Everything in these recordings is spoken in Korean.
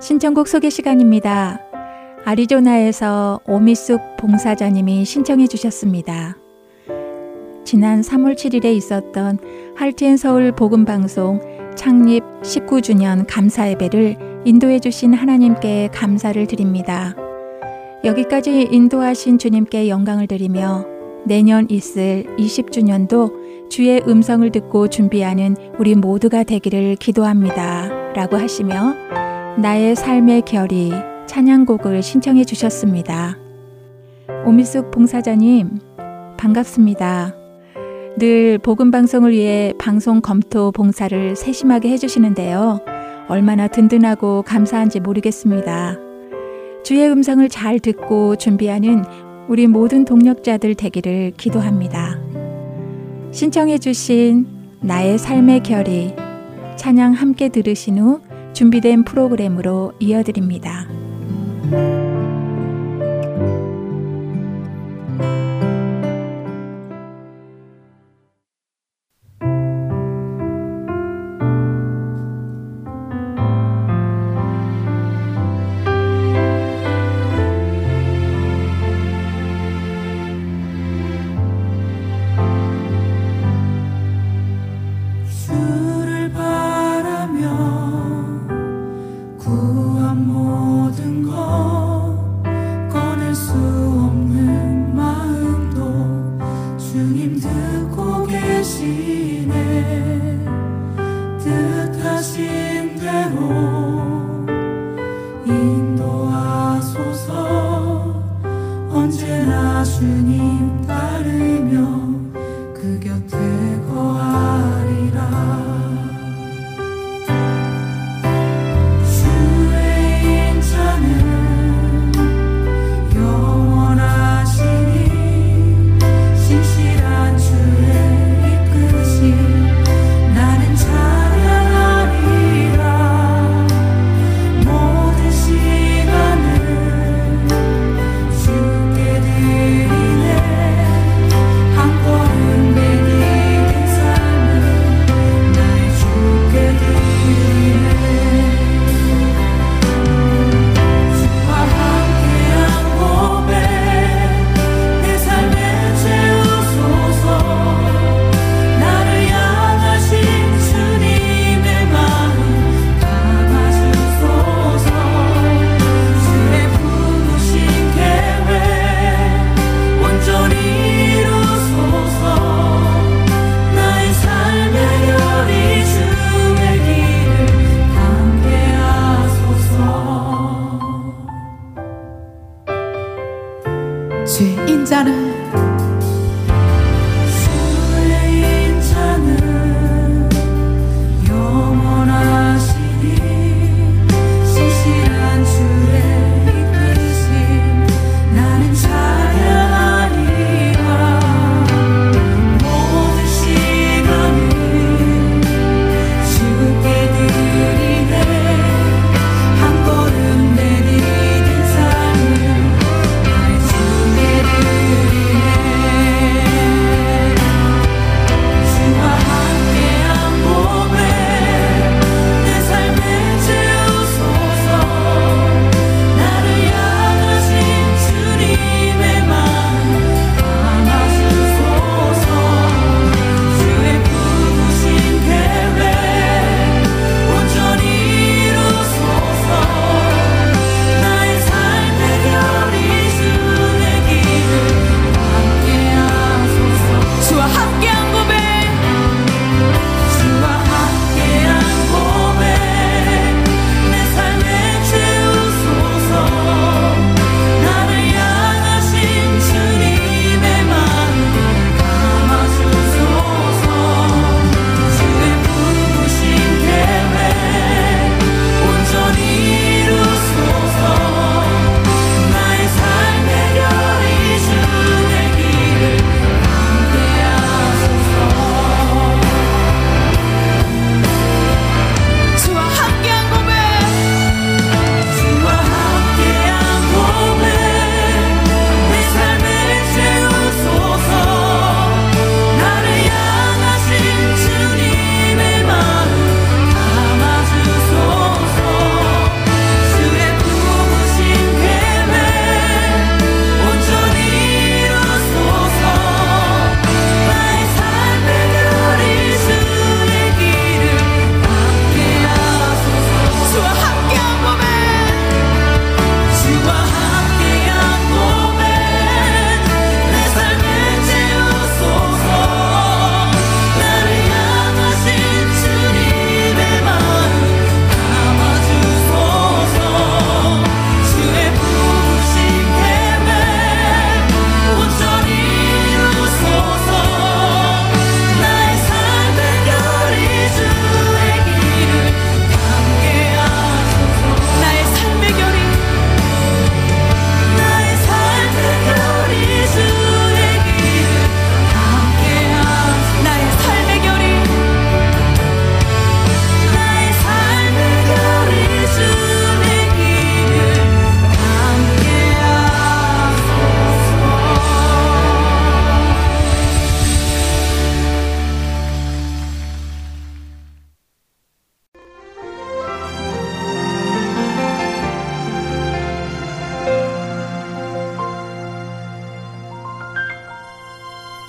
신청곡 소개 시간입니다. 아리조나에서 오미숙 봉사자님이 신청해 주셨습니다. 지난 3월 7일에 있었던 할티엔 서울 복음 방송 창립 19주년 감사 예배를 인도해 주신 하나님께 감사를 드립니다. 여기까지 인도하신 주님께 영광을 드리며 내년 있을 20주년도 주의 음성을 듣고 준비하는 우리 모두가 되기를 기도합니다. 라고 하시며 나의 삶의 결이 찬양곡을 신청해 주셨습니다. 오미숙 봉사자님, 반갑습니다. 늘 복음 방송을 위해 방송 검토 봉사를 세심하게 해주시는데요. 얼마나 든든하고 감사한지 모르겠습니다. 주의 음성을 잘 듣고 준비하는 우리 모든 동력자들 되기를 기도합니다. 신청해 주신 나의 삶의 결이 찬양 함께 들으신 후 준비된 프로그램으로 이어드립니다. 나는 찬양하리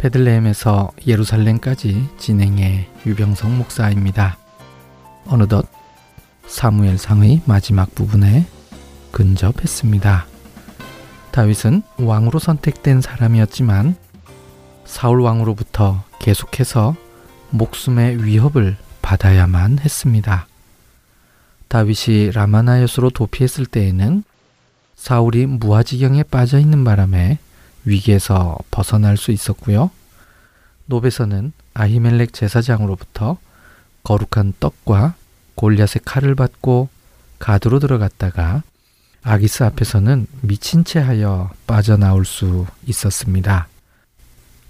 베들레헴에서 예루살렘까지 진행해 유병성 목사입니다. 어느덧 사무엘상의 마지막 부분에 근접했습니다. 다윗은 왕으로 선택된 사람이었지만 사울 왕으로부터 계속해서 목숨의 위협을 받아야만 했습니다. 다윗이 라마나요스로 도피했을 때에는 사울이 무아지경에 빠져 있는 바람에 위기에서 벗어날 수 있었고요. 노베서는 아히멜렉 제사장으로부터 거룩한 떡과 골리앗의 칼을 받고 가드로 들어갔다가 아기스 앞에서는 미친 채 하여 빠져나올 수 있었습니다.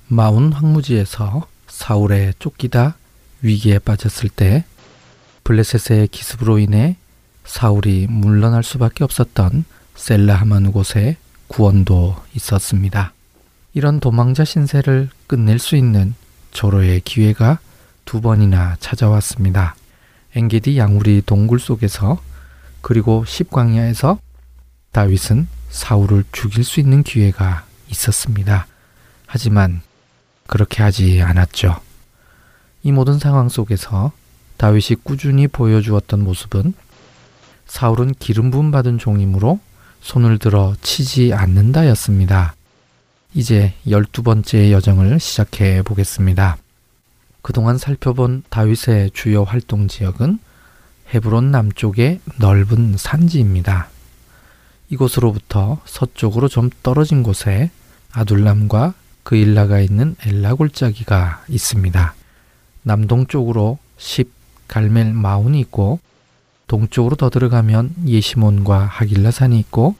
마운 황무지에서 사울에 쫓기다 위기에 빠졌을 때 블레셋의 기습으로 인해 사울이 물러날 수밖에 없었던 셀라하만 곳에 구원도 있었습니다. 이런 도망자 신세를 끝낼 수 있는 조로의 기회가 두 번이나 찾아왔습니다. 엔게디 양우리 동굴 속에서 그리고 십광야에서 다윗은 사울을 죽일 수 있는 기회가 있었습니다. 하지만 그렇게 하지 않았죠. 이 모든 상황 속에서 다윗이 꾸준히 보여주었던 모습은 사울은 기름 부음 받은 종이므로 손을 들어 치지 않는다였습니다. 이제 열두 번째 여정을 시작해 보겠습니다. 그동안 살펴본 다윗의 주요 활동 지역은 헤브론 남쪽의 넓은 산지입니다. 이곳으로부터 서쪽으로 좀 떨어진 곳에 아둘람과 그 일라가 있는 엘라 골짜기가 있습니다. 남동쪽으로 십 갈멜 마운이 있고 동쪽으로 더 들어가면 예시몬과 하길라 산이 있고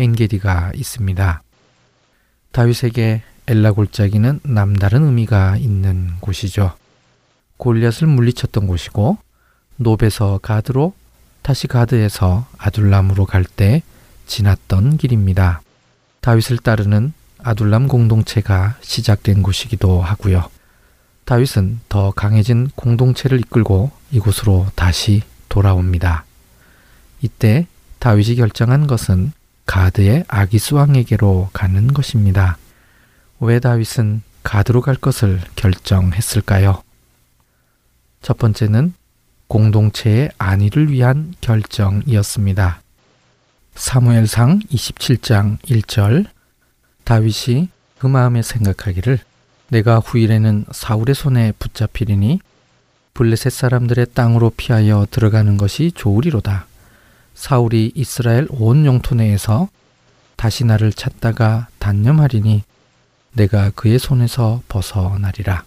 엔게디가 있습니다. 다윗에게 엘라 골짜기는 남다른 의미가 있는 곳이죠. 골리앗을 물리쳤던 곳이고 노베서 가드로 다시 가드에서 아둘람으로 갈 때 지났던 길입니다. 다윗을 따르는 아둘람 공동체가 시작된 곳이기도 하고요. 다윗은 더 강해진 공동체를 이끌고 이곳으로 다시 돌아옵니다. 이때 다윗이 결정한 것은 가드의 아기스 왕에게로 가는 것입니다. 왜 다윗은 가드로 갈 것을 결정했을까요? 첫 번째는 공동체의 안위를 위한 결정이었습니다. 사무엘상 27장 1절 다윗이 그 마음에 생각하기를 내가 후일에는 사울의 손에 붙잡히리니 블레셋 사람들의 땅으로 피하여 들어가는 것이 좋으리로다. 사울이 이스라엘 온 영토 내에서 다시 나를 찾다가 단념하리니 내가 그의 손에서 벗어나리라.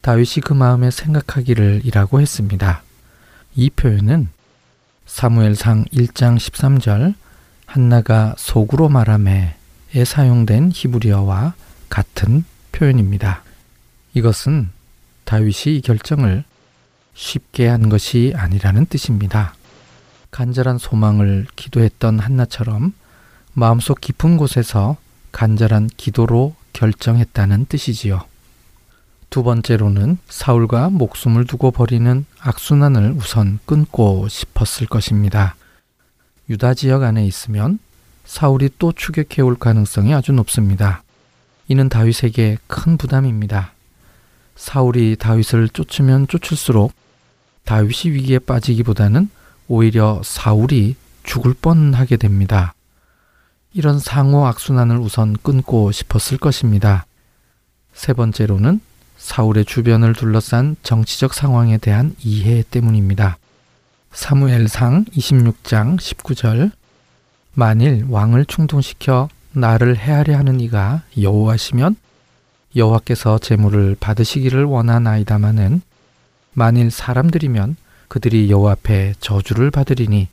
다윗이 그 마음에 생각하기를 이라고 했습니다. 이 표현은 사무엘상 1장 13절 한나가 속으로 말함에에 사용된 히브리어와 같은 표현입니다. 이것은 다윗이 이 결정을 쉽게 한 것이 아니라는 뜻입니다. 간절한 소망을 기도했던 한나처럼 마음속 깊은 곳에서 간절한 기도로 결정했다는 뜻이지요. 두 번째로는 사울과 목숨을 두고 버리는 악순환을 우선 끊고 싶었을 것입니다. 유다 지역 안에 있으면 사울이 또 추격해 올 가능성이 아주 높습니다. 이는 다윗에게 큰 부담입니다. 사울이 다윗을 쫓으면 쫓을수록 다윗이 위기에 빠지기보다는 오히려 사울이 죽을 뻔하게 됩니다. 이런 상호 악순환을 우선 끊고 싶었을 것입니다. 세 번째로는 사울의 주변을 둘러싼 정치적 상황에 대한 이해 때문입니다. 사무엘상 26장 19절 만일 왕을 충동시켜 나를 해하려 하는 이가 여호와시면 여호와께서 제물을 받으시기를 원하나이다마는 만일 사람들이면 그들이 여호와 앞에 저주를 받으리니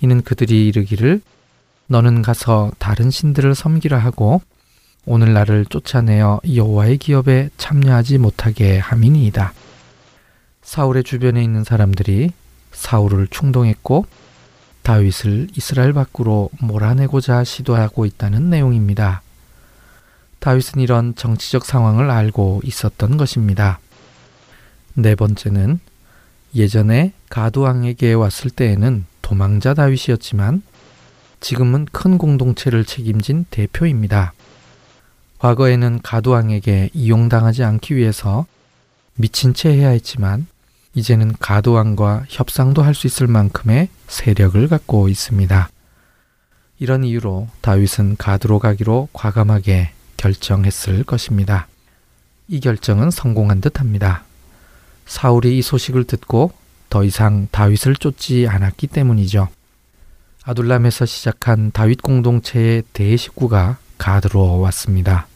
이는 그들이 이르기를 너는 가서 다른 신들을 섬기라 하고 오늘 나를 쫓아내어 여호와의 기업에 참여하지 못하게 함이니이다. 사울의 주변에 있는 사람들이 사울을 충동했고 다윗을 이스라엘 밖으로 몰아내고자 시도하고 있다는 내용입니다. 다윗은 이런 정치적 상황을 알고 있었던 것입니다. 네 번째는 예전에 가두왕에게 왔을 때에는 도망자 다윗이었지만 지금은 큰 공동체를 책임진 대표입니다. 과거에는 가두왕에게 이용당하지 않기 위해서 미친 채 해야 했지만 이제는 가두왕과 협상도 할 수 있을 만큼의 세력을 갖고 있습니다. 이런 이유로 다윗은 가두로 가기로 과감하게 결정했을 것입니다. 이 결정은 성공한 듯 합니다. 사울이 이 소식을 듣고 더 이상 다윗을 쫓지 않았기 때문이죠. 아둘람에서 시작한 다윗 공동체의 대식구가 가드로 왔습니다.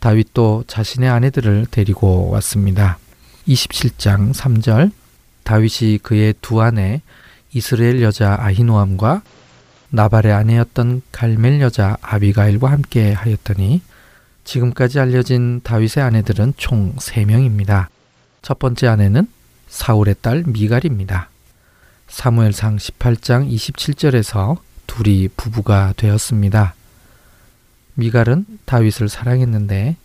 다윗도 자신의 아내들을 데리고 왔습니다. 27장 3절 다윗이 그의 두 아내 이스라엘 여자 아히노암과 나발의 아내였던 갈멜 여자 아비가일과 함께 하였더니 지금까지 알려진 다윗의 아내들은 총 3명입니다. 첫 번째 아내는 사울의 딸 미갈입니다. 사무엘상 18장 27절에서 둘이 부부가 되었습니다. 미갈은 다윗을 사랑했는데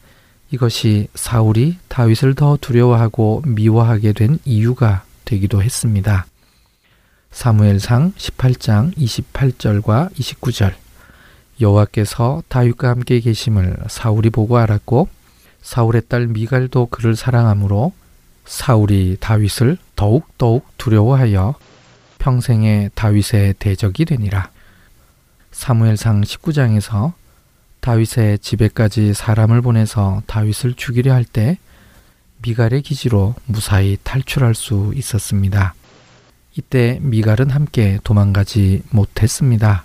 이것이 사울이 다윗을 더 두려워하고 미워하게 된 이유가 되기도 했습니다. 사무엘상 18장 28절과 29절 여호와께서 다윗과 함께 계심을 사울이 보고 알았고 사울의 딸 미갈도 그를 사랑하므로 사울이 다윗을 더욱더욱 두려워하여 평생에 다윗의 대적이 되니라. 사무엘상 19장에서 다윗의 집에까지 사람을 보내서 다윗을 죽이려 할 때 미갈의 기지로 무사히 탈출할 수 있었습니다. 이때 미갈은 함께 도망가지 못했습니다.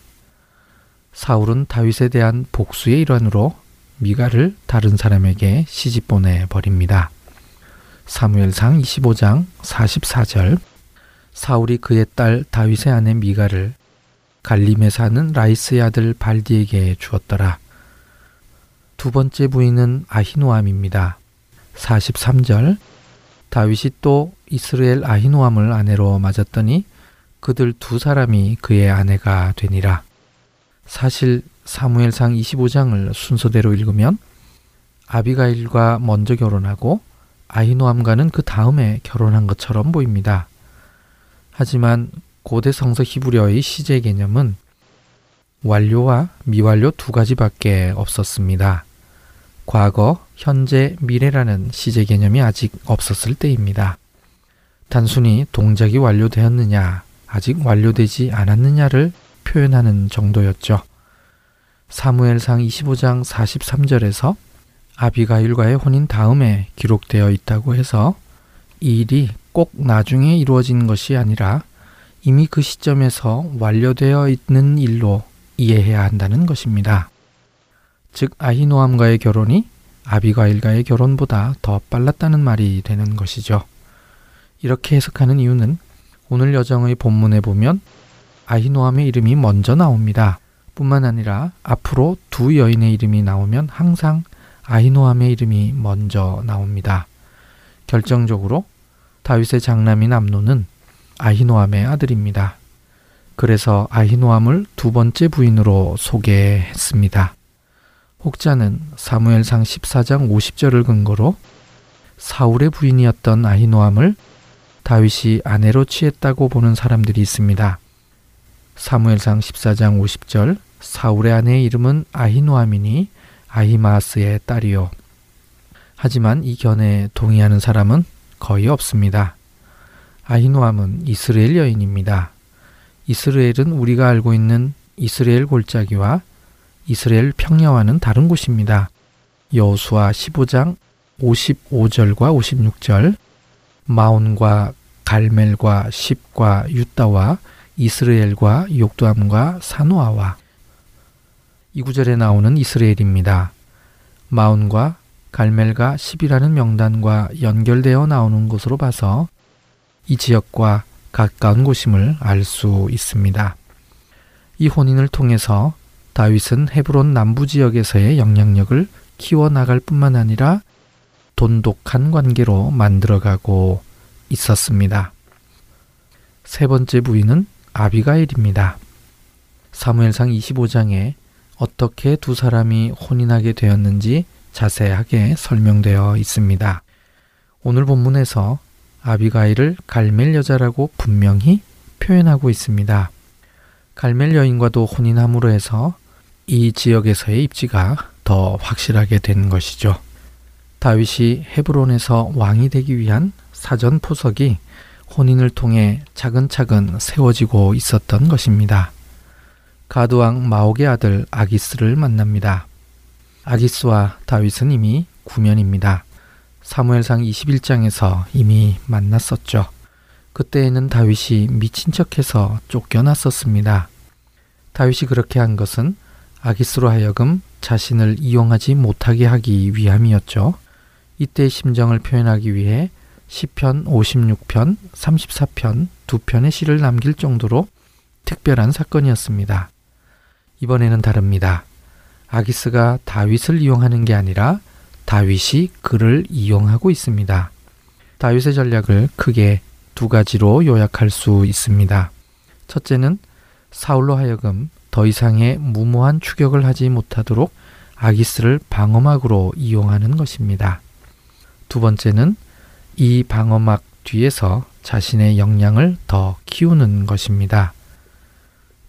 사울은 다윗에 대한 복수의 일환으로 미갈을 다른 사람에게 시집 보내 버립니다. 사무엘상 25장 44절 사울이 그의 딸 다윗의 아내 미가를 갈림에 사는 라이스의 아들 발디에게 주었더라. 두 번째 부인은 아히노암입니다. 43절 다윗이 또 이스라엘 아히노암을 아내로 맞았더니 그들 두 사람이 그의 아내가 되니라. 사실 사무엘상 25장을 순서대로 읽으면 아비가일과 먼저 결혼하고 아히노암과는 그 다음에 결혼한 것처럼 보입니다. 하지만 고대 성서 히브리어의 시제 개념은 완료와 미완료 두 가지밖에 없었습니다. 과거, 현재, 미래라는 시제 개념이 아직 없었을 때입니다. 단순히 동작이 완료되었느냐, 아직 완료되지 않았느냐를 표현하는 정도였죠. 사무엘상 25장 43절에서 아비가일과의 혼인 다음에 기록되어 있다고 해서 이 일이 꼭 나중에 이루어진 것이 아니라 이미 그 시점에서 완료되어 있는 일로 이해해야 한다는 것입니다. 즉 아히노암과의 결혼이 아비가일과의 결혼보다 더 빨랐다는 말이 되는 것이죠. 이렇게 해석하는 이유는 오늘 여정의 본문에 보면 아히노암의 이름이 먼저 나옵니다. 뿐만 아니라 앞으로 두 여인의 이름이 나오면 항상 아히노암의 이름이 먼저 나옵니다. 결정적으로 다윗의 장남인 암노는 아히노암의 아들입니다. 그래서 아히노암을 두 번째 부인으로 소개했습니다. 혹자는 사무엘상 14장 50절을 근거로 사울의 부인이었던 아히노암을 다윗이 아내로 취했다고 보는 사람들이 있습니다. 사무엘상 14장 50절 사울의 아내의 이름은 아히노암이니 아히마스의 딸이요. 하지만 이 견해에 동의하는 사람은 거의 없습니다. 아히노암은 이스라엘 여인입니다. 이스라엘은 우리가 알고 있는 이스라엘 골짜기와 이스라엘 평야와는 다른 곳입니다. 여호수아 15장 55절과 56절 마온과 갈멜과 십과 유다와 이스라엘과 욕두암과 사노아와 이 구절에 나오는 이스라엘입니다. 마온과 갈멜과 십이라는 명단과 연결되어 나오는 것으로 봐서 이 지역과 가까운 곳임을 알 수 있습니다. 이 혼인을 통해서 다윗은 헤브론 남부 지역에서의 영향력을 키워나갈 뿐만 아니라 돈독한 관계로 만들어가고 있었습니다. 세 번째 부인은 아비가일입니다. 사무엘상 25장에 어떻게 두 사람이 혼인하게 되었는지 자세하게 설명되어 있습니다. 오늘 본문에서 아비가일을 갈멜 여자라고 분명히 표현하고 있습니다. 갈멜 여인과도 혼인함으로 해서 이 지역에서의 입지가 더 확실하게 된 것이죠. 다윗이 헤브론에서 왕이 되기 위한 사전 포석이 혼인을 통해 차근차근 세워지고 있었던 것입니다. 가드왕 마옥의 아들 아기스를 만납니다. 아기스와 다윗은 이미 구면입니다. 사무엘상 21장에서 이미 만났었죠. 그때에는 다윗이 미친 척해서 쫓겨났었습니다. 다윗이 그렇게 한 것은 아기스로 하여금 자신을 이용하지 못하게 하기 위함이었죠. 이때 심정을 표현하기 위해 시편 56편, 34편 두 편의 시를 남길 정도로 특별한 사건이었습니다. 이번에는 다릅니다. 아기스가 다윗을 이용하는 게 아니라 다윗이 그를 이용하고 있습니다. 다윗의 전략을 크게 두 가지로 요약할 수 있습니다. 첫째는 사울로 하여금 더 이상의 무모한 추격을 하지 못하도록 아기스를 방어막으로 이용하는 것입니다. 두 번째는 이 방어막 뒤에서 자신의 역량을 더 키우는 것입니다.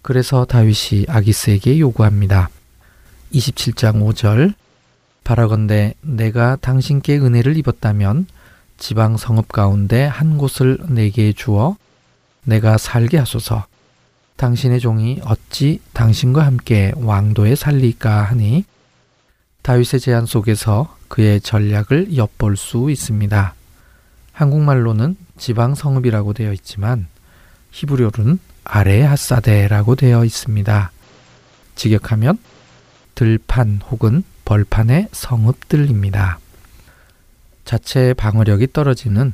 그래서 다윗이 아기스에게 요구합니다. 27장 5절 바라건대 내가 당신께 은혜를 입었다면 지방 성읍 가운데 한 곳을 내게 주어 내가 살게 하소서. 당신의 종이 어찌 당신과 함께 왕도에 살리까 하니 다윗의 제안 속에서 그의 전략을 엿볼 수 있습니다. 한국말로는 지방 성읍이라고 되어 있지만 히브리어로는 아래 핫사데라고 되어 있습니다. 직역하면 들판 혹은 벌판의 성읍들입니다. 자체의 방어력이 떨어지는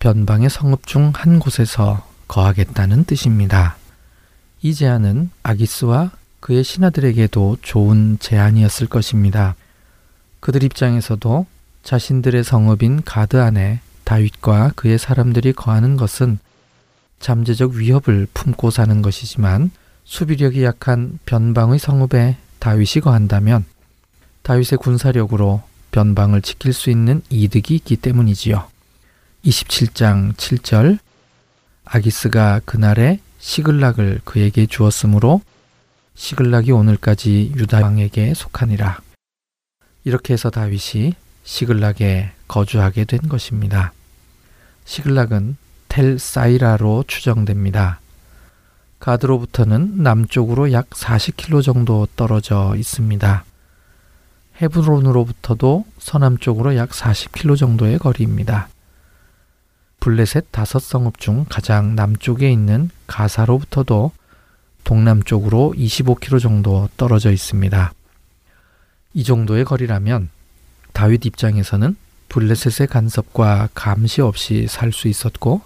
변방의 성읍 중 한 곳에서 거하겠다는 뜻입니다. 이 제안은 아기스와 그의 신하들에게도 좋은 제안이었을 것입니다. 그들 입장에서도 자신들의 성읍인 가드 안에 다윗과 그의 사람들이 거하는 것은 잠재적 위협을 품고 사는 것이지만 수비력이 약한 변방의 성읍에 다윗이 거한다면 다윗의 군사력으로 변방을 지킬 수 있는 이득이 있기 때문이지요. 27장 7절 아기스가 그날에 시글락을 그에게 주었으므로 시글락이 오늘까지 유다 왕에게 속하니라. 이렇게 해서 다윗이 시글락에 거주하게 된 것입니다. 시글락은 텔 사이라로 추정됩니다. 가드로부터는 남쪽으로 약 40km 정도 떨어져 있습니다. 헤브론으로부터도 서남쪽으로 약 40km 정도의 거리입니다. 블레셋 다섯 성읍 중 가장 남쪽에 있는 가사로부터도 동남쪽으로 25km 정도 떨어져 있습니다. 이 정도의 거리라면 다윗 입장에서는 블레셋의 간섭과 감시 없이 살 수 있었고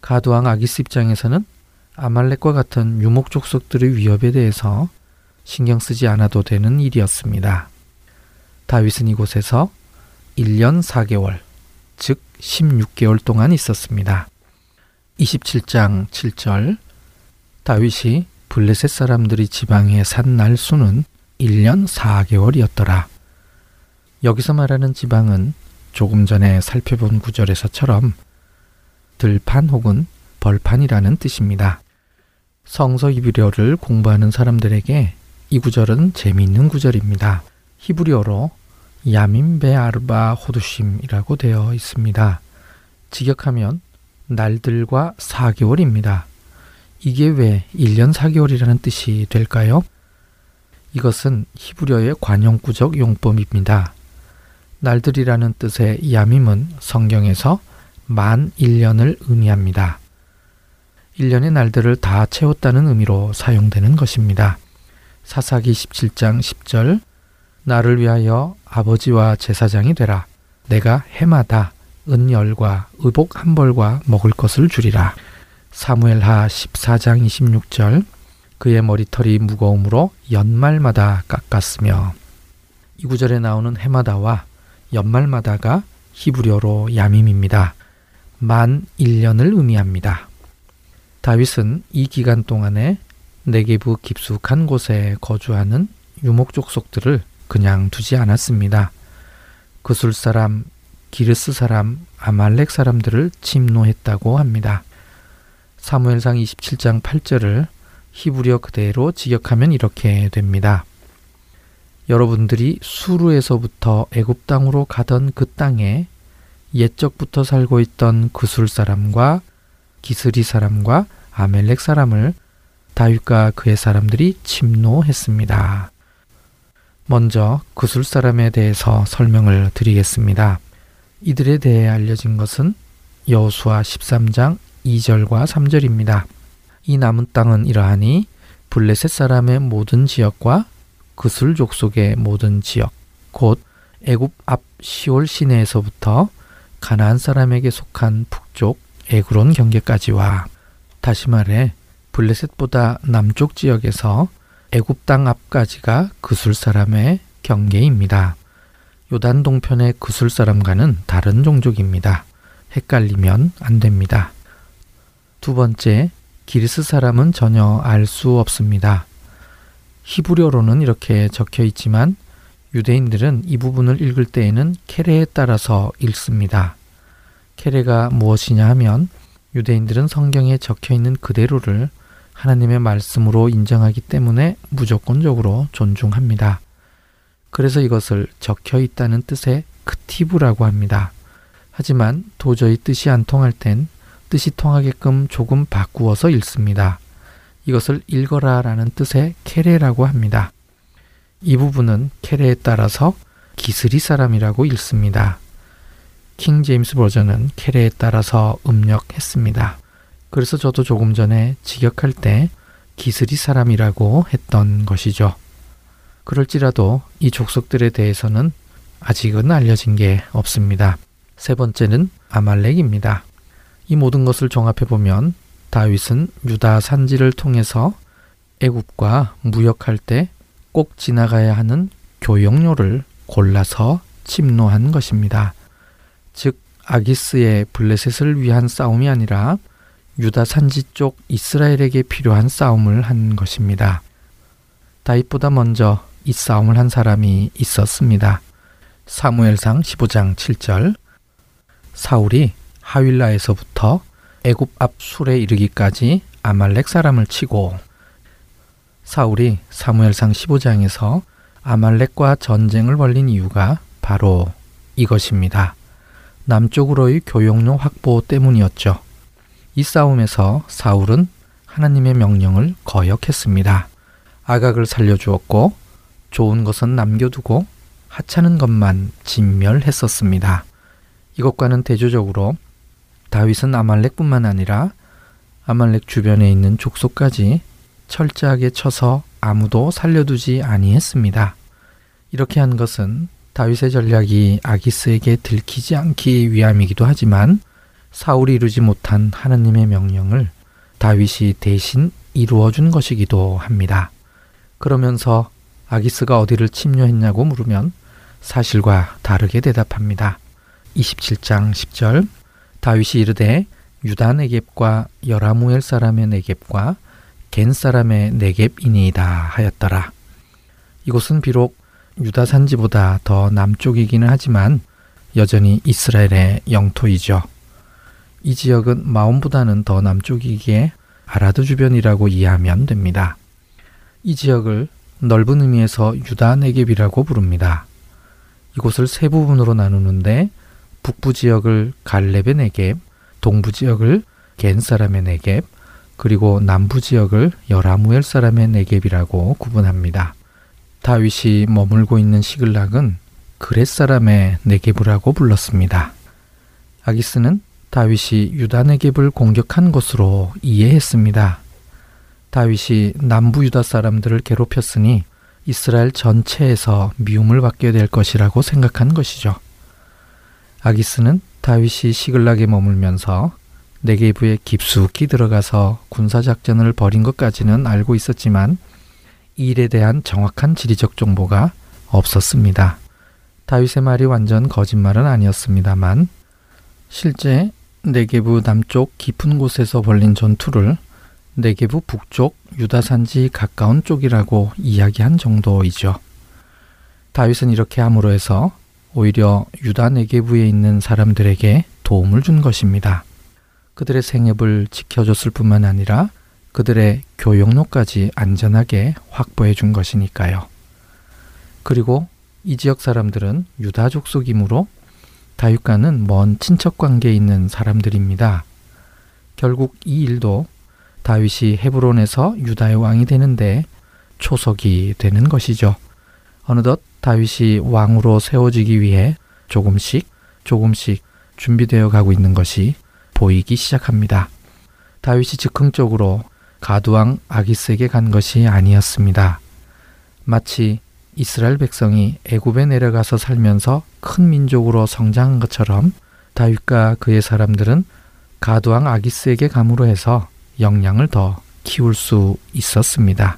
가두왕 아기스 입장에서는 아말렉과 같은 유목 족속들의 위협에 대해서 신경 쓰지 않아도 되는 일이었습니다. 다윗은 이곳에서 1년 4개월, 즉 16개월 동안 있었습니다. 27장 7절 다윗이 블레셋 사람들이 지방에 산 날수는 1년 4개월이었더라. 여기서 말하는 지방은 조금 전에 살펴본 구절에서처럼 들판 혹은 벌판이라는 뜻입니다. 성서 히브리어를 공부하는 사람들에게 이 구절은 재미있는 구절입니다. 히브리어로 야민 베아르바 호두심이라고 되어 있습니다. 직역하면 날들과 4개월입니다. 이게 왜 1년 4개월이라는 뜻이 될까요? 이것은 히브리어의 관용구적 용법입니다. 날들이라는 뜻의 야밈은 성경에서 만 1년을 의미합니다. 1년의 날들을 다 채웠다는 의미로 사용되는 것입니다. 사사기 17장 10절 나를 위하여 아버지와 제사장이 되라. 내가 해마다 은열과 의복 한 벌과 먹을 것을 주리라. 사무엘하 14장 26절 그의 머리털이 무거움으로 연말마다 깎았으며 이 구절에 나오는 해마다와 연말마다가 히브리어로 야밈입니다. 만 1년을 의미합니다. 다윗은 이 기간 동안에 네게부 깊숙한 곳에 거주하는 유목 족 속들을 그냥 두지 않았습니다. 그술 사람, 기르스 사람, 아말렉 사람들을 침노했다고 합니다. 사무엘상 27장 8절을 히브리어 그대로 직역하면 이렇게 됩니다. 여러분들이 수루에서부터 애굽 땅으로 가던 그 땅에 옛적부터 살고 있던 그술 사람과 기스리 사람과 아멜렉 사람을 다윗과 그의 사람들이 침노했습니다. 먼저 그술 사람에 대해서 설명을 드리겠습니다. 이들에 대해 알려진 것은 여수와 13장 2절과 3절입니다. 이 남은 땅은 이러하니 블레셋 사람의 모든 지역과 그술 족속의 모든 지역, 곧 애굽 앞 시올 시내에서부터 가나안 사람에게 속한 북쪽 에그론 경계까지와 다시 말해 블레셋보다 남쪽 지역에서 애굽 땅 앞까지가 그술 사람의 경계입니다. 요단 동편의 그술 사람과는 다른 종족입니다. 헷갈리면 안 됩니다. 두 번째, 기리스 사람은 전혀 알 수 없습니다. 히브리어로는 이렇게 적혀 있지만 유대인들은 이 부분을 읽을 때에는 케레에 따라서 읽습니다. 케레가 무엇이냐 하면 유대인들은 성경에 적혀 있는 그대로를 하나님의 말씀으로 인정하기 때문에 무조건적으로 존중합니다. 그래서 이것을 적혀 있다는 뜻의 크티브라고 합니다. 하지만 도저히 뜻이 안 통할 땐 뜻이 통하게끔 조금 바꾸어서 읽습니다. 이것을 읽어라 라는 뜻의 케레라고 합니다. 이 부분은 케레에 따라서 기스리 사람이라고 읽습니다. 킹 제임스 버전은 케레에 따라서 음력했습니다. 그래서 저도 조금 전에 직역할 때 기스리 사람이라고 했던 것이죠. 그럴지라도 이 족속들에 대해서는 아직은 알려진 게 없습니다. 세 번째는 아말렉입니다. 이 모든 것을 종합해 보면 다윗은 유다 산지를 통해서 애굽과 무역할 때 꼭 지나가야 하는 교역로를 골라서 침노한 것입니다. 즉 아기스의 블레셋을 위한 싸움이 아니라 유다 산지 쪽 이스라엘에게 필요한 싸움을 한 것입니다. 다윗보다 먼저 이 싸움을 한 사람이 있었습니다. 사무엘상 15장 7절 사울이 하윌라에서부터 애굽 앞 술에 이르기까지 아말렉 사람을 치고 사울이 사무엘상 15장에서 아말렉과 전쟁을 벌린 이유가 바로 이것입니다. 남쪽으로의 교역로 확보 때문이었죠. 이 싸움에서 사울은 하나님의 명령을 거역했습니다. 아각을 살려주었고 좋은 것은 남겨두고 하찮은 것만 진멸했었습니다. 이것과는 대조적으로 다윗은 아말렉뿐만 아니라 아말렉 주변에 있는 족속까지 철저하게 쳐서 아무도 살려두지 아니했습니다. 이렇게 한 것은 다윗의 전략이 아기스에게 들키지 않기 위함이기도 하지만 사울이 이루지 못한 하나님의 명령을 다윗이 대신 이루어 준 것이기도 합니다. 그러면서 아기스가 어디를 침뇨했냐고 물으면 사실과 다르게 대답합니다. 27장 10절 다윗이 이르되 유다 네겝과 여라무엘 사람의 네겝과 겐 사람의 네겝이니이다 하였더라. 이곳은 비록 유다 산지보다 더 남쪽이기는 하지만 여전히 이스라엘의 영토이죠. 이 지역은 마온보다는 더 남쪽이기에 아라드 주변이라고 이해하면 됩니다. 이 지역을 넓은 의미에서 유다 네겝이라고 부릅니다. 이곳을 세 부분으로 나누는데 북부 지역을 갈렙의 네겝, 동부 지역을 겐 사람의 네겝, 그리고 남부 지역을 여라무엘 사람의 네겝이라고 구분합니다. 다윗이 머물고 있는 시글락은 그렛 사람의 네게브라고 불렀습니다. 아기스는 다윗이 유다 네겝을 공격한 것으로 이해했습니다. 다윗이 남부 유다 사람들을 괴롭혔으니 이스라엘 전체에서 미움을 받게 될 것이라고 생각한 것이죠. 아기스는 다윗이 시글락에 머물면서 네게부에 깊숙이 들어가서 군사 작전을 벌인 것까지는 알고 있었지만 이 일에 대한 정확한 지리적 정보가 없었습니다. 다윗의 말이 완전 거짓말은 아니었습니다만 실제 네게부 남쪽 깊은 곳에서 벌린 전투를 네게부 북쪽 유다산지 가까운 쪽이라고 이야기한 정도이죠. 다윗은 이렇게 함으로 해서 오히려 유다 네게부에 있는 사람들에게 도움을 준 것입니다. 그들의 생업을 지켜줬을 뿐만 아니라 그들의 교역로까지 안전하게 확보해 준 것이니까요. 그리고 이 지역 사람들은 유다 족 속이므로 다윗과는 먼 친척 관계에 있는 사람들입니다. 결국 이 일도 다윗이 헤브론에서 유다의 왕이 되는데 초석이 되는 것이죠. 어느덧 다윗이 왕으로 세워지기 위해 조금씩 조금씩 준비되어 가고 있는 것이 보이기 시작합니다. 다윗이 즉흥적으로 가두왕 아기스에게 간 것이 아니었습니다. 마치 이스라엘 백성이 애굽에 내려가서 살면서 큰 민족으로 성장한 것처럼 다윗과 그의 사람들은 가두왕 아기스에게 감으로 해서 역량을 더 키울 수 있었습니다.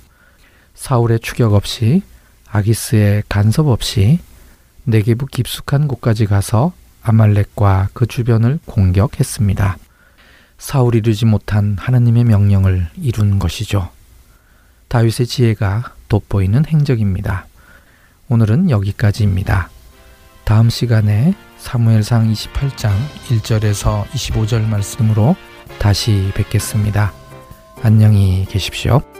사울의 추격 없이 아기스의 간섭 없이 네게부 깊숙한 곳까지 가서 아말렉과 그 주변을 공격했습니다. 사울이 이루지 못한 하나님의 명령을 이룬 것이죠. 다윗의 지혜가 돋보이는 행적입니다. 오늘은 여기까지입니다. 다음 시간에 사무엘상 28장 1절에서 25절 말씀으로 다시 뵙겠습니다. 안녕히 계십시오.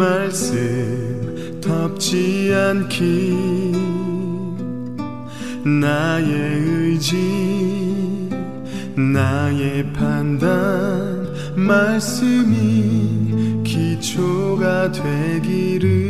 말씀 덥지 않기 나의 의지 나의 판단 말씀이 기초가 되기를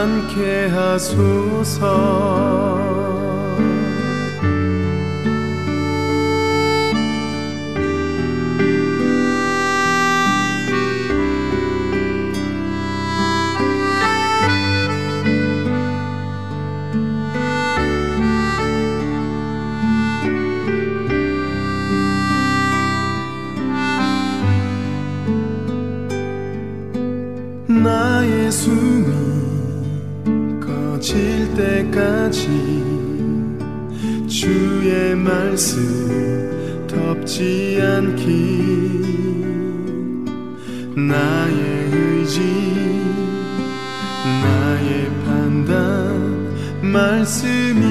않게 하소서. 말씀 덮지 않기. 나의 의지 나의 판단 말씀이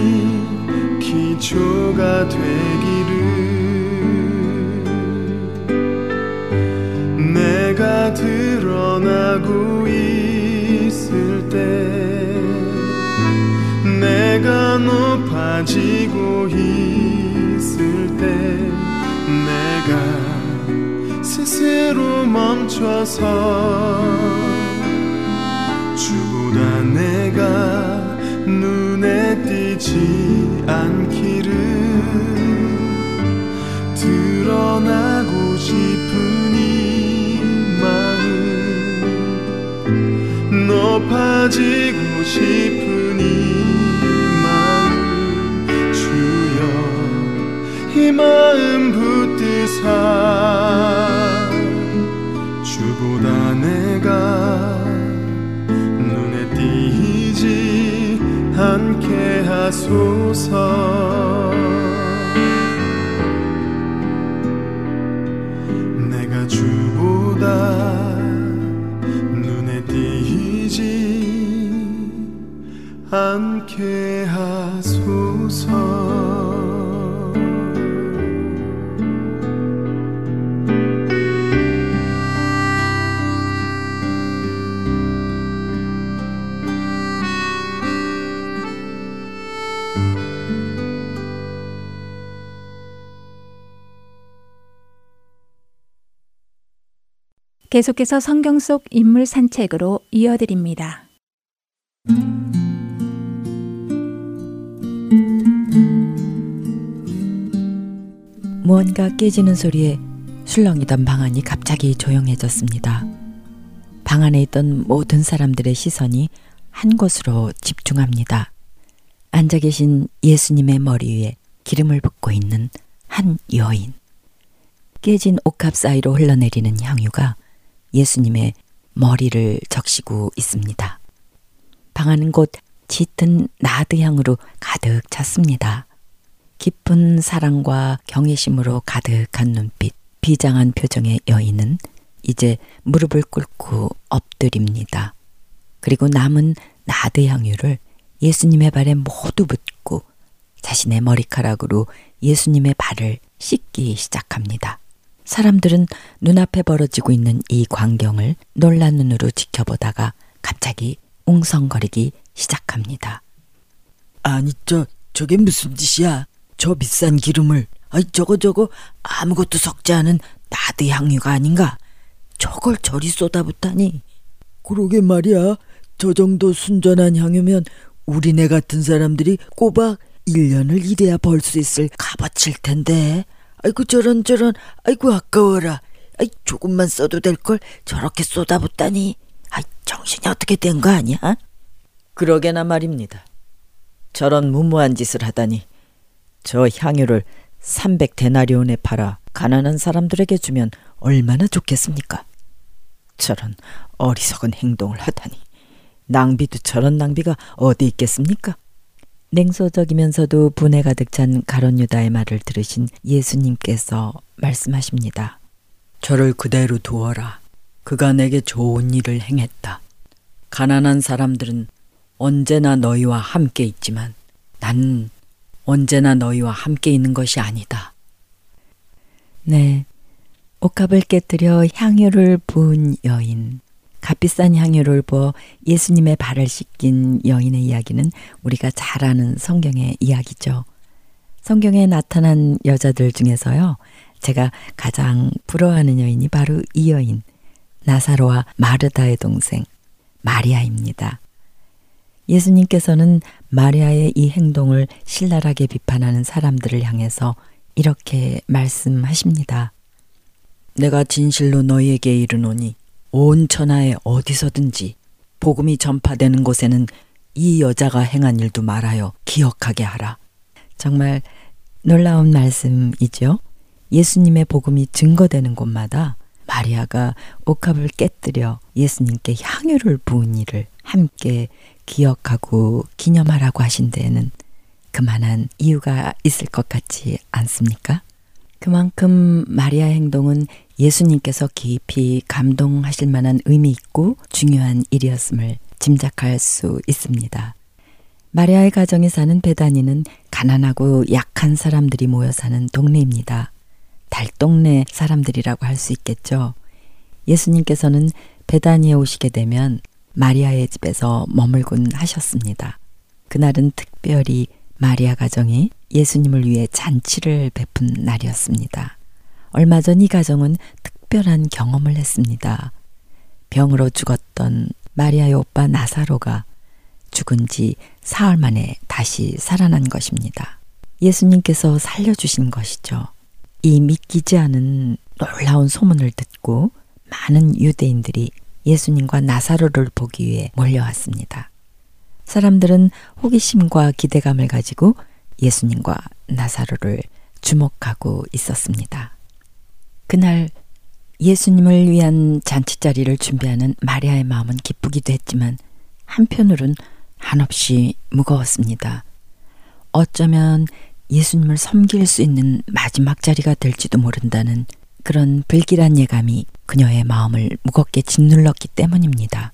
기초가 되기 스스로 멈춰서 주보다 내가 눈에 띄지 않기를 드러나고 싶은 이 마음 높아지고 싶은 이 마음 주여 이 마음 하소서. 내가 주보다 눈에 띄지 않게 하소서 계속해서 성경 속 인물 산책으로 이어드립니다. 무언가 깨지는 소리에 술렁이던 방 안이 갑자기 조용해졌습니다. 방 안에 있던 모든 사람들의 시선이 한 곳으로 집중합니다. 앉아 계신 예수님의 머리 위에 기름을 붓고 있는 한 여인. 깨진 옥합 사이로 흘러내리는 향유가 예수님의 머리를 적시고 있습니다. 방 안은 곧 짙은 나드 향으로 가득 찼습니다. 깊은 사랑과 경외심으로 가득한 눈빛, 비장한 표정의 여인은 이제 무릎을 꿇고 엎드립니다. 그리고 남은 나드 향유를 예수님의 발에 모두 붓고 자신의 머리카락으로 예수님의 발을 씻기 시작합니다. 사람들은 눈앞에 벌어지고 있는 이 광경을 놀란 눈으로 지켜보다가 갑자기 웅성거리기 시작합니다. 아니 저 저게 무슨 짓이야? 저 비싼 기름을 아이 저거 저거 아무것도 섞지 않은 나드 향유가 아닌가? 저걸 저리 쏟아붓다니. 그러게 말이야. 저 정도 순전한 향유면 우리네 같은 사람들이 꼬박 1년을 일해야 벌 수 있을 값어칠 텐데. 아이고 저런 저런 아이고 아까워라. 아이 조금만 써도 될 걸 저렇게 쏟아붓다니. 아이 정신이 어떻게 된 거 아니야? 그러게나 말입니다. 저런 무모한 짓을 하다니 저 향유를 300데나리온에 팔아 가난한 사람들에게 주면 얼마나 좋겠습니까? 저런 어리석은 행동을 하다니 낭비도 저런 낭비가 어디 있겠습니까? 냉소적이면서도 분에 가득 찬 가론 유다의 말을 들으신 예수님께서 말씀하십니다. 저를 그대로 두어라. 그가 내게 좋은 일을 행했다. 가난한 사람들은 언제나 너희와 함께 있지만 나는 언제나 너희와 함께 있는 것이 아니다. 네. 옥합을 깨뜨려 향유를 부은 여인. 값비싼 향유를 부어 예수님의 발을 씻긴 여인의 이야기는 우리가 잘 아는 성경의 이야기죠. 성경에 나타난 여자들 중에서요. 제가 가장 부러워하는 여인이 바로 이 여인. 나사로와 마르다의 동생 마리아입니다. 예수님께서는 마리아의 이 행동을 신랄하게 비판하는 사람들을 향해서 이렇게 말씀하십니다. 내가 진실로 너희에게 이르노니 온 천하에 어디서든지 복음이 전파되는 곳에는 이 여자가 행한 일도 말하여 기억하게 하라. 정말 놀라운 말씀이죠. 예수님의 복음이 증거되는 곳마다 마리아가 옥합을 깨뜨려 예수님께 향유를 부은 일을 함께 기억하고 기념하라고 하신 데에는 그만한 이유가 있을 것 같지 않습니까? 그만큼 마리아의 행동은 예수님께서 깊이 감동하실 만한 의미 있고 중요한 일이었음을 짐작할 수 있습니다. 마리아의 가정에 사는 베다니는 가난하고 약한 사람들이 모여 사는 동네입니다. 달동네 사람들이라고 할 수 있겠죠. 예수님께서는 베다니에 오시게 되면 마리아의 집에서 머물곤 하셨습니다. 그날은 특별히 마리아 가정이 예수님을 위해 잔치를 베푼 날이었습니다. 얼마 전 이 가정은 특별한 경험을 했습니다. 병으로 죽었던 마리아의 오빠 나사로가 죽은 지 사흘 만에 다시 살아난 것입니다. 예수님께서 살려주신 것이죠. 이 믿기지 않은 놀라운 소문을 듣고 많은 유대인들이 예수님과 나사로를 보기 위해 몰려왔습니다. 사람들은 호기심과 기대감을 가지고 예수님과 나사로를 주목하고 있었습니다. 그날 예수님을 위한 잔치자리를 준비하는 마리아의 마음은 기쁘기도 했지만 한편으론 한없이 무거웠습니다. 어쩌면 예수님을 섬길 수 있는 마지막 자리가 될지도 모른다는 그런 불길한 예감이 그녀의 마음을 무겁게 짓눌렀기 때문입니다.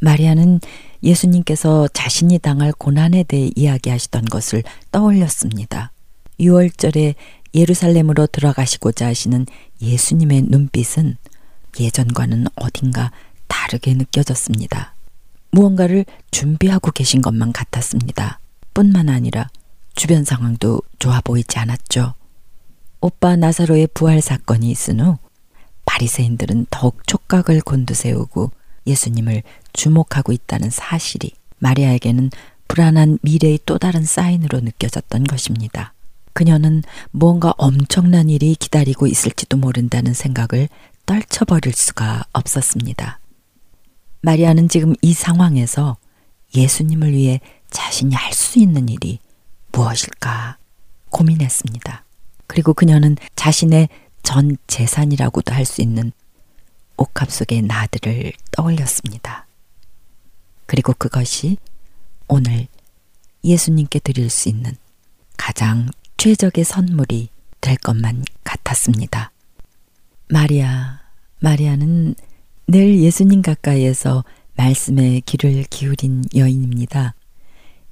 마리아는 예수님께서 자신이 당할 고난에 대해 이야기하시던 것을 떠올렸습니다. 6월절에 예루살렘으로 들어가시고자 하시는 예수님의 눈빛은 예전과는 어딘가 다르게 느껴졌습니다. 무언가를 준비하고 계신 것만 같았습니다. 뿐만 아니라 주변 상황도 좋아 보이지 않았죠. 오빠 나사로의 부활 사건이 있은 후 바리새인들은 더욱 촉각을 곤두세우고 예수님을 주목하고 있다는 사실이 마리아에게는 불안한 미래의 또 다른 사인으로 느껴졌던 것입니다. 그녀는 무언가 엄청난 일이 기다리고 있을지도 모른다는 생각을 떨쳐버릴 수가 없었습니다. 마리아는 지금 이 상황에서 예수님을 위해 자신이 할 수 있는 일이 무엇일까 고민했습니다. 그리고 그녀는 자신의 전 재산이라고도 할 수 있는 옥합 속의 나들을 떠올렸습니다. 그리고 그것이 오늘 예수님께 드릴 수 있는 가장 최적의 선물이 될 것만 같았습니다. 마리아, 마리아는 늘 예수님 가까이에서 말씀에 귀를 기울인 여인입니다.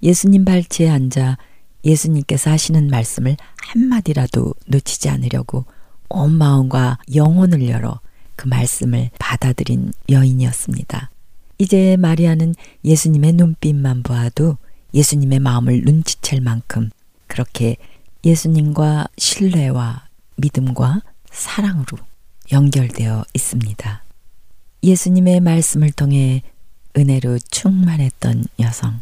예수님 발치에 앉아 예수님께서 하시는 말씀을 한마디라도 놓치지 않으려고 온 마음과 영혼을 열어 그 말씀을 받아들인 여인이었습니다. 이제 마리아는 예수님의 눈빛만 보아도 예수님의 마음을 눈치챌 만큼 그렇게 예수님과 신뢰와 믿음과 사랑으로 연결되어 있습니다. 예수님의 말씀을 통해 은혜로 충만했던 여성.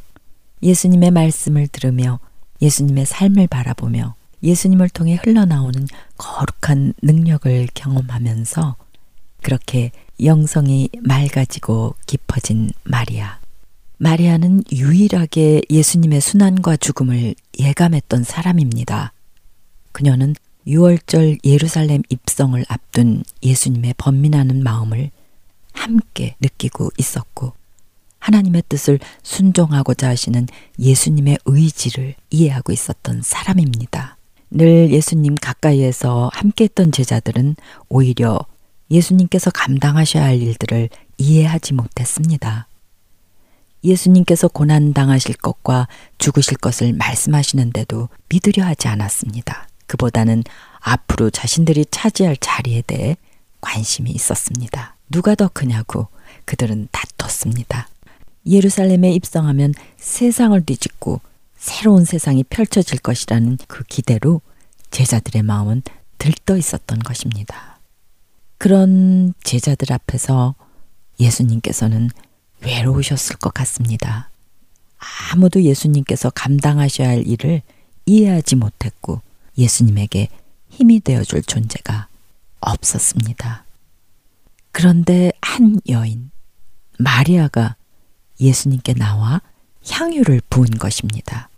예수님의 말씀을 들으며 예수님의 삶을 바라보며 예수님을 통해 흘러나오는 거룩한 능력을 경험하면서 그렇게 영성이 맑아지고 깊어진 마리아. 마리아는 유일하게 예수님의 순환과 죽음을 예감했던 사람입니다. 그녀는 6월절 예루살렘 입성을 앞둔 예수님의 번민하는 마음을 함께 느끼고 있었고, 하나님의 뜻을 순종하고자 하시는 예수님의 의지를 이해하고 있었던 사람입니다. 늘 예수님 가까이에서 함께 했던 제자들은 오히려 예수님께서 감당하셔야 할 일들을 이해하지 못했습니다. 예수님께서 고난당하실 것과 죽으실 것을 말씀하시는데도 믿으려 하지 않았습니다. 그보다는 앞으로 자신들이 차지할 자리에 대해 관심이 있었습니다. 누가 더 크냐고 그들은 다퉜습니다. 예루살렘에 입성하면 세상을 뒤집고 새로운 세상이 펼쳐질 것이라는 그 기대로 제자들의 마음은 들떠 있었던 것입니다. 그런 제자들 앞에서 예수님께서는 외로우셨을 것 같습니다. 아무도 예수님께서 감당하셔야 할 일을 이해하지 못했고 예수님에게 힘이 되어줄 존재가 없었습니다. 그런데 한 여인, 마리아가 예수님께 나와 향유를 부은 것입니다.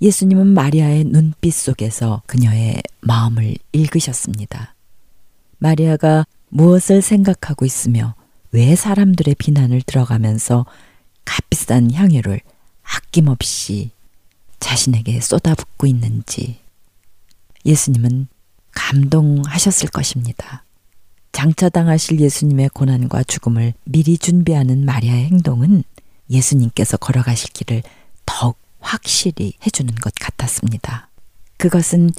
예수님은 마리아의 눈빛 속에서 그녀의 마음을 읽으셨습니다. 마리아가 무엇을 생각하고 있으며 왜 사람들의 비난을 들어가면서 값비싼 향유를 아낌없이 자신에게 쏟아붓고 있는지 예수님은 감동하셨을 것입니다. 장차당하실 예수님의 고난과 죽음을 미리 준비하는 마리아의 행동은 예수님께서 걸어가실 길을 더욱 확실히 해주는 것 같았습니다. 그것은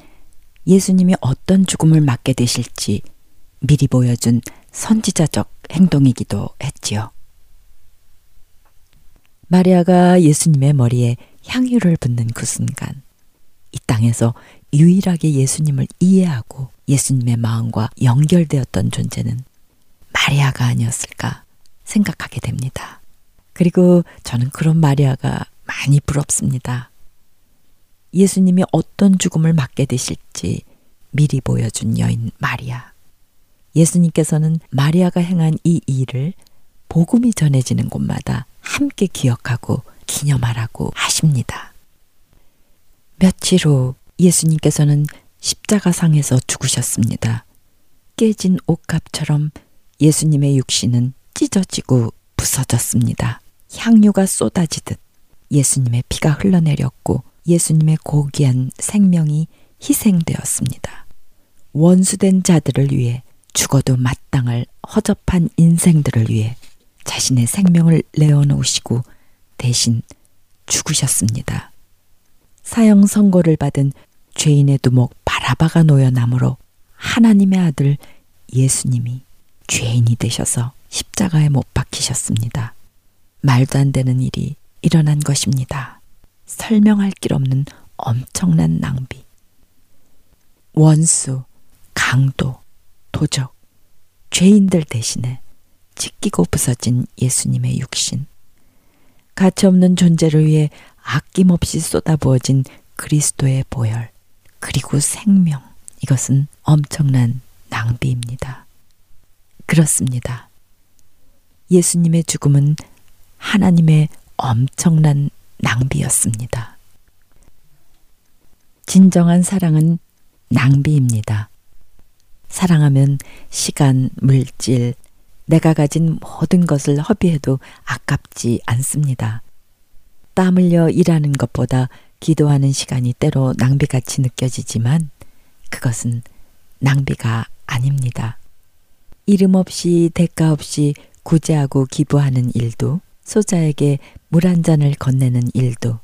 예수님이 어떤 죽음을 맞게 되실지 미리 보여준 선지자적 행동이기도 했지요. 마리아가 예수님의 머리에 향유를 붓는 그 순간, 이 땅에서 유일하게 예수님을 이해하고 예수님의 마음과 연결되었던 존재는 마리아가 아니었을까 생각하게 됩니다. 그리고 저는 그런 마리아가 많이 부럽습니다. 예수님이 어떤 죽음을 맞게 되실지 미리 보여준 여인 마리아. 예수님께서는 마리아가 행한 이 일을 복음이 전해지는 곳마다 함께 기억하고 기념하라고 하십니다. 며칠 후 예수님께서는 십자가상에서 죽으셨습니다. 깨진 옷값처럼 예수님의 육신은 찢어지고 부서졌습니다. 향유가 쏟아지듯 예수님의 피가 흘러내렸고 예수님의 고귀한 생명이 희생되었습니다. 원수된 자들을 위해 죽어도 마땅할 허접한 인생들을 위해 자신의 생명을 내어놓으시고 대신 죽으셨습니다. 사형 선고를 받은 죄인의 두목 바라바가 놓여남으로 하나님의 아들 예수님이 죄인이 되셔서 십자가에 못 박히셨습니다. 말도 안 되는 일이 일어난 것입니다. 설명할 길 없는 엄청난 낭비. 원수, 강도, 도적, 죄인들 대신에 찢기고 부서진 예수님의 육신. 가치없는 존재를 위해 아낌없이 쏟아부어진 그리스도의 보혈, 그리고 생명. 이것은 엄청난 낭비입니다. 그렇습니다. 예수님의 죽음은 하나님의 엄청난 낭비였습니다. 진정한 사랑은 낭비입니다. 사랑하면 시간, 물질, 내가 가진 모든 것을 허비해도 아깝지 않습니다. 땀 흘려 일하는 것보다 기도하는 시간이 때로 낭비같이 느껴지지만 그것은 낭비가 아닙니다. 이름 없이 대가 없이 구제하고 기부하는 일도 소자에게 물 한 잔을 건네는 일도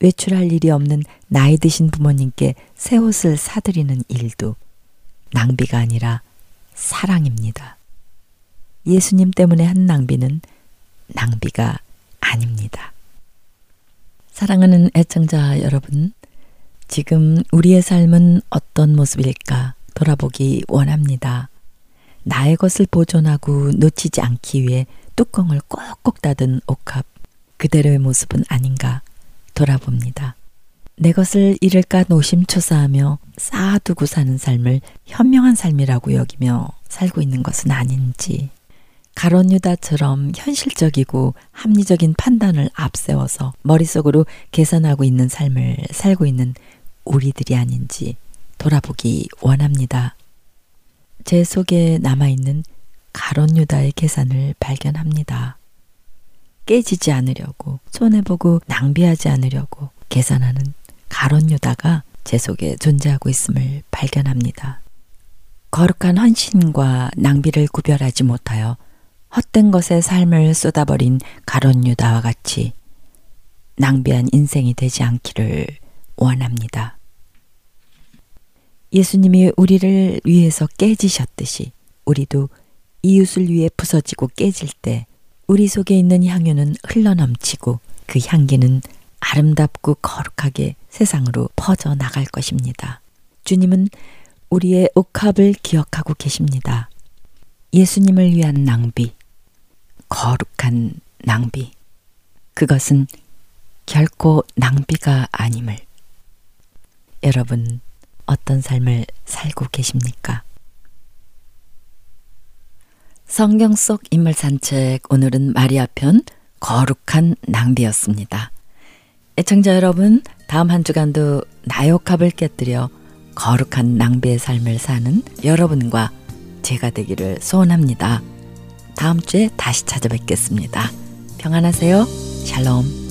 외출할 일이 없는 나이 드신 부모님께 새 옷을 사드리는 일도 낭비가 아니라 사랑입니다. 예수님 때문에 한 낭비는 낭비가 아닙니다. 사랑하는 애청자 여러분, 지금 우리의 삶은 어떤 모습일까 돌아보기 원합니다. 나의 것을 보존하고 놓치지 않기 위해 뚜껑을 꼭꼭 닫은 옥합, 그대로의 모습은 아닌가 돌아봅니다. 내 것을 잃을까 노심초사하며 쌓아두고 사는 삶을 현명한 삶이라고 여기며 살고 있는 것은 아닌지 가론 유다처럼 현실적이고 합리적인 판단을 앞세워서 머릿속으로 계산하고 있는 삶을 살고 있는 우리들이 아닌지 돌아보기 원합니다. 제 속에 남아있는 가론 유다의 계산을 발견합니다. 깨지지 않으려고 손해보고 낭비하지 않으려고 계산하는 가론 유다가 제 속에 존재하고 있음을 발견합니다. 거룩한 헌신과 낭비를 구별하지 못하여 헛된 것에 삶을 쏟아버린 가론 유다와 같이 낭비한 인생이 되지 않기를 원합니다. 예수님이 우리를 위해서 깨지셨듯이 우리도 이웃을 위해 부서지고 깨질 때 우리 속에 있는 향유는 흘러넘치고 그 향기는 아름답고 거룩하게 세상으로 퍼져 나갈 것입니다. 주님은 우리의 옥합을 기억하고 계십니다. 예수님을 위한 낭비, 거룩한 낭비. 그것은 결코 낭비가 아님을. 여러분, 어떤 삶을 살고 계십니까? 성경 속 인물 산책 오늘은 마리아 편 거룩한 낭비였습니다. 애청자 여러분, 다음 한 주간도 나욕합을 깨뜨려 거룩한 낭비의 삶을 사는 여러분과 제가 되기를 소원합니다. 다음 주에 다시 찾아뵙겠습니다. 평안하세요. 샬롬.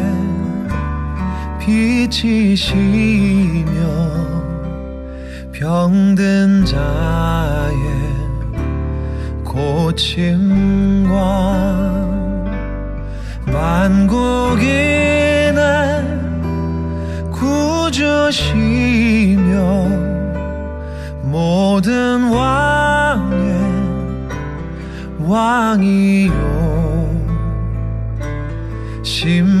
빛이시며 병든 자의 고침과 만국인의 구주시며 모든 왕의 왕이요. 심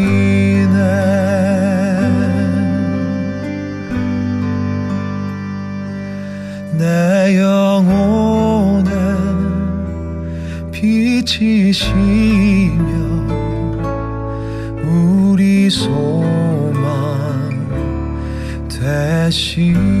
이시며 우리 소망 대신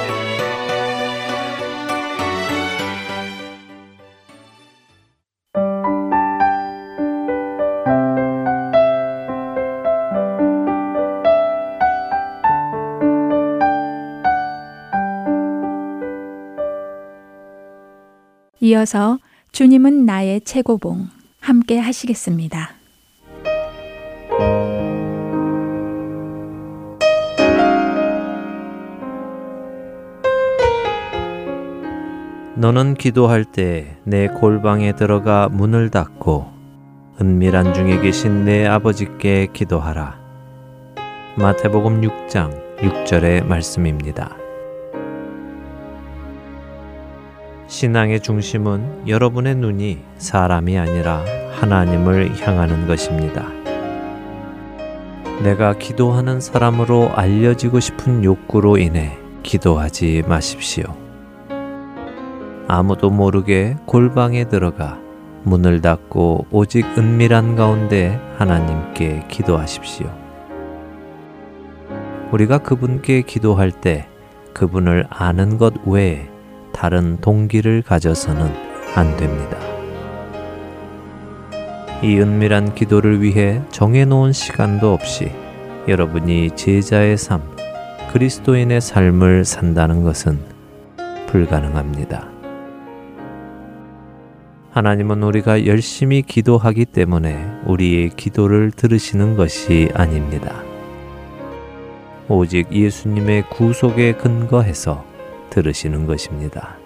이어서 주님은 나의 최고봉 함께 하시겠습니다. 너는 기도할 때 내 골방에 들어가 문을 닫고 은밀한 중에 계신 내 아버지께 기도하라. 마태복음 6장 6절의 말씀입니다. 신앙의 중심은 여러분의 눈이 사람이 아니라 하나님을 향하는 것입니다. 내가 기도하는 사람으로 알려지고 싶은 욕구로 인해 기도하지 마십시오. 아무도 모르게 골방에 들어가 문을 닫고 오직 은밀한 가운데 하나님께 기도하십시오. 우리가 그분께 기도할 때 그분을 아는 것 외에 다른 동기를 가져서는 안 됩니다. 이 은밀한 기도를 위해 정해놓은 시간도 없이 여러분이 제자의 삶, 그리스도인의 삶을 산다는 것은 불가능합니다. 하나님은 우리가 열심히 기도하기 때문에 우리의 기도를 들으시는 것이 아닙니다. 오직 예수님의 구속에 근거해서 들으시는 것입니다.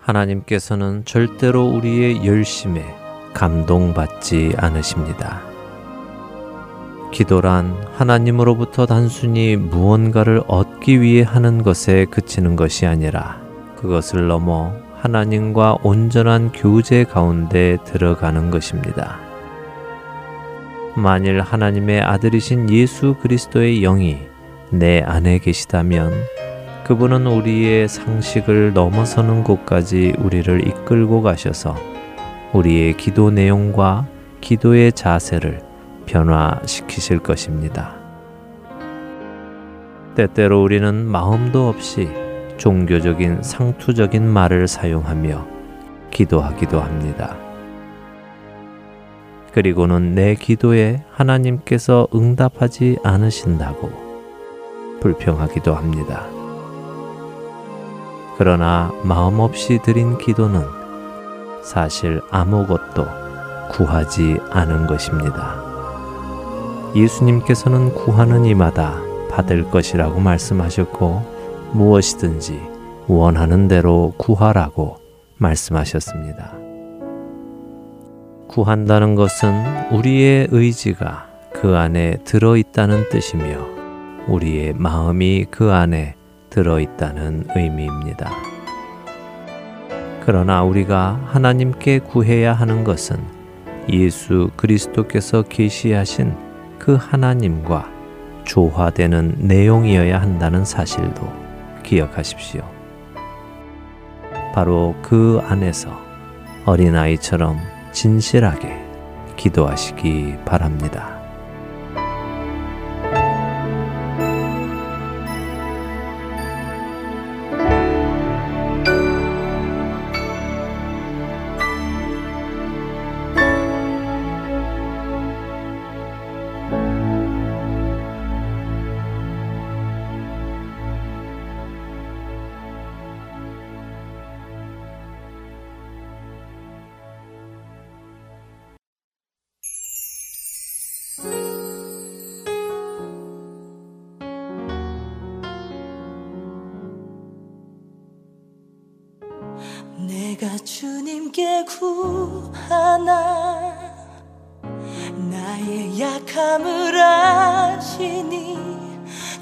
하나님께서는 절대로 우리의 열심에 감동받지 않으십니다. 기도란 하나님으로부터 단순히 무언가를 얻기 위해 하는 것에 그치는 것이 아니라 그것을 넘어 하나님과 온전한 교제 가운데 들어가는 것입니다. 만일 하나님의 아들이신 예수 그리스도의 영이 내 안에 계시다면 그분은 우리의 상식을 넘어서는 곳까지 우리를 이끌고 가셔서 우리의 기도 내용과 기도의 자세를 변화시키실 것입니다. 때때로 우리는 마음도 없이 종교적인 상투적인 말을 사용하며 기도하기도 합니다. 그리고는 내 기도에 하나님께서 응답하지 않으신다고 불평하기도 합니다. 그러나 마음 없이 드린 기도는 사실 아무것도 구하지 않은 것입니다. 예수님께서는 구하는 이마다 받을 것이라고 말씀하셨고 무엇이든지 원하는 대로 구하라고 말씀하셨습니다. 구한다는 것은 우리의 의지가 그 안에 들어있다는 뜻이며 우리의 마음이 그 안에 들어있다는 의미입니다. 그러나 우리가 하나님께 구해야 하는 것은 예수 그리스도께서 계시하신 그 하나님과 조화되는 내용이어야 한다는 사실도 기억하십시오. 바로 그 안에서 어린아이처럼 진실하게 기도하시기 바랍니다. 내가 주님께 구하나 나의 약함을 아시니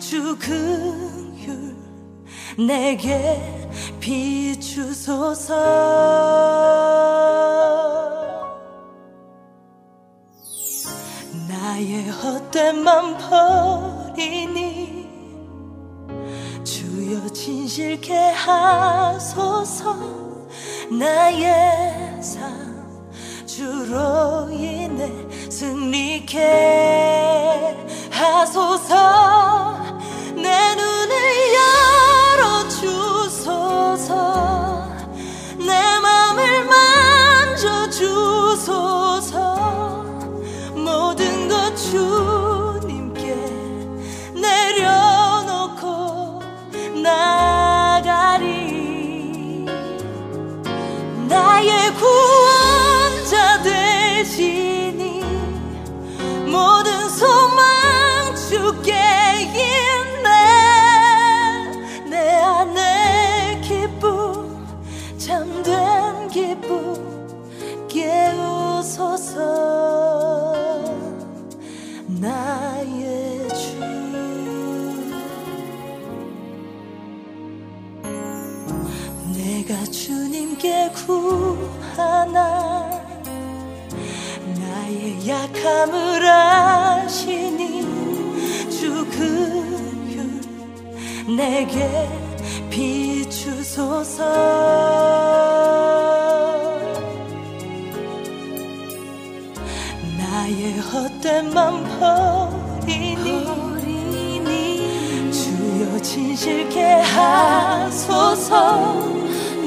주근율 내게 비추소서. 나의 헛된 맘 버리니 주여 진실케 하소서 나의 삶 주로 인해 승리케 하소서 약함을 아시니 주 긍휼 내게 비추소서. 나의 헛된 맘 버리니 주여 진실케 하소서.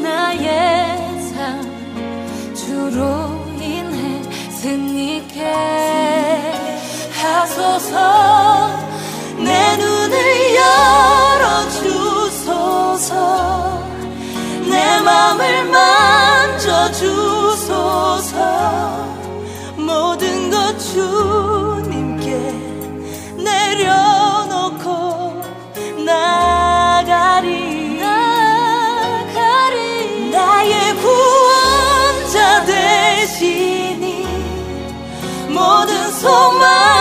나의 삶 주로 인해 승리케 하소서. 내 눈을 열어 주소서. 내 맘을 만져 주소서. 모든 것 주 모든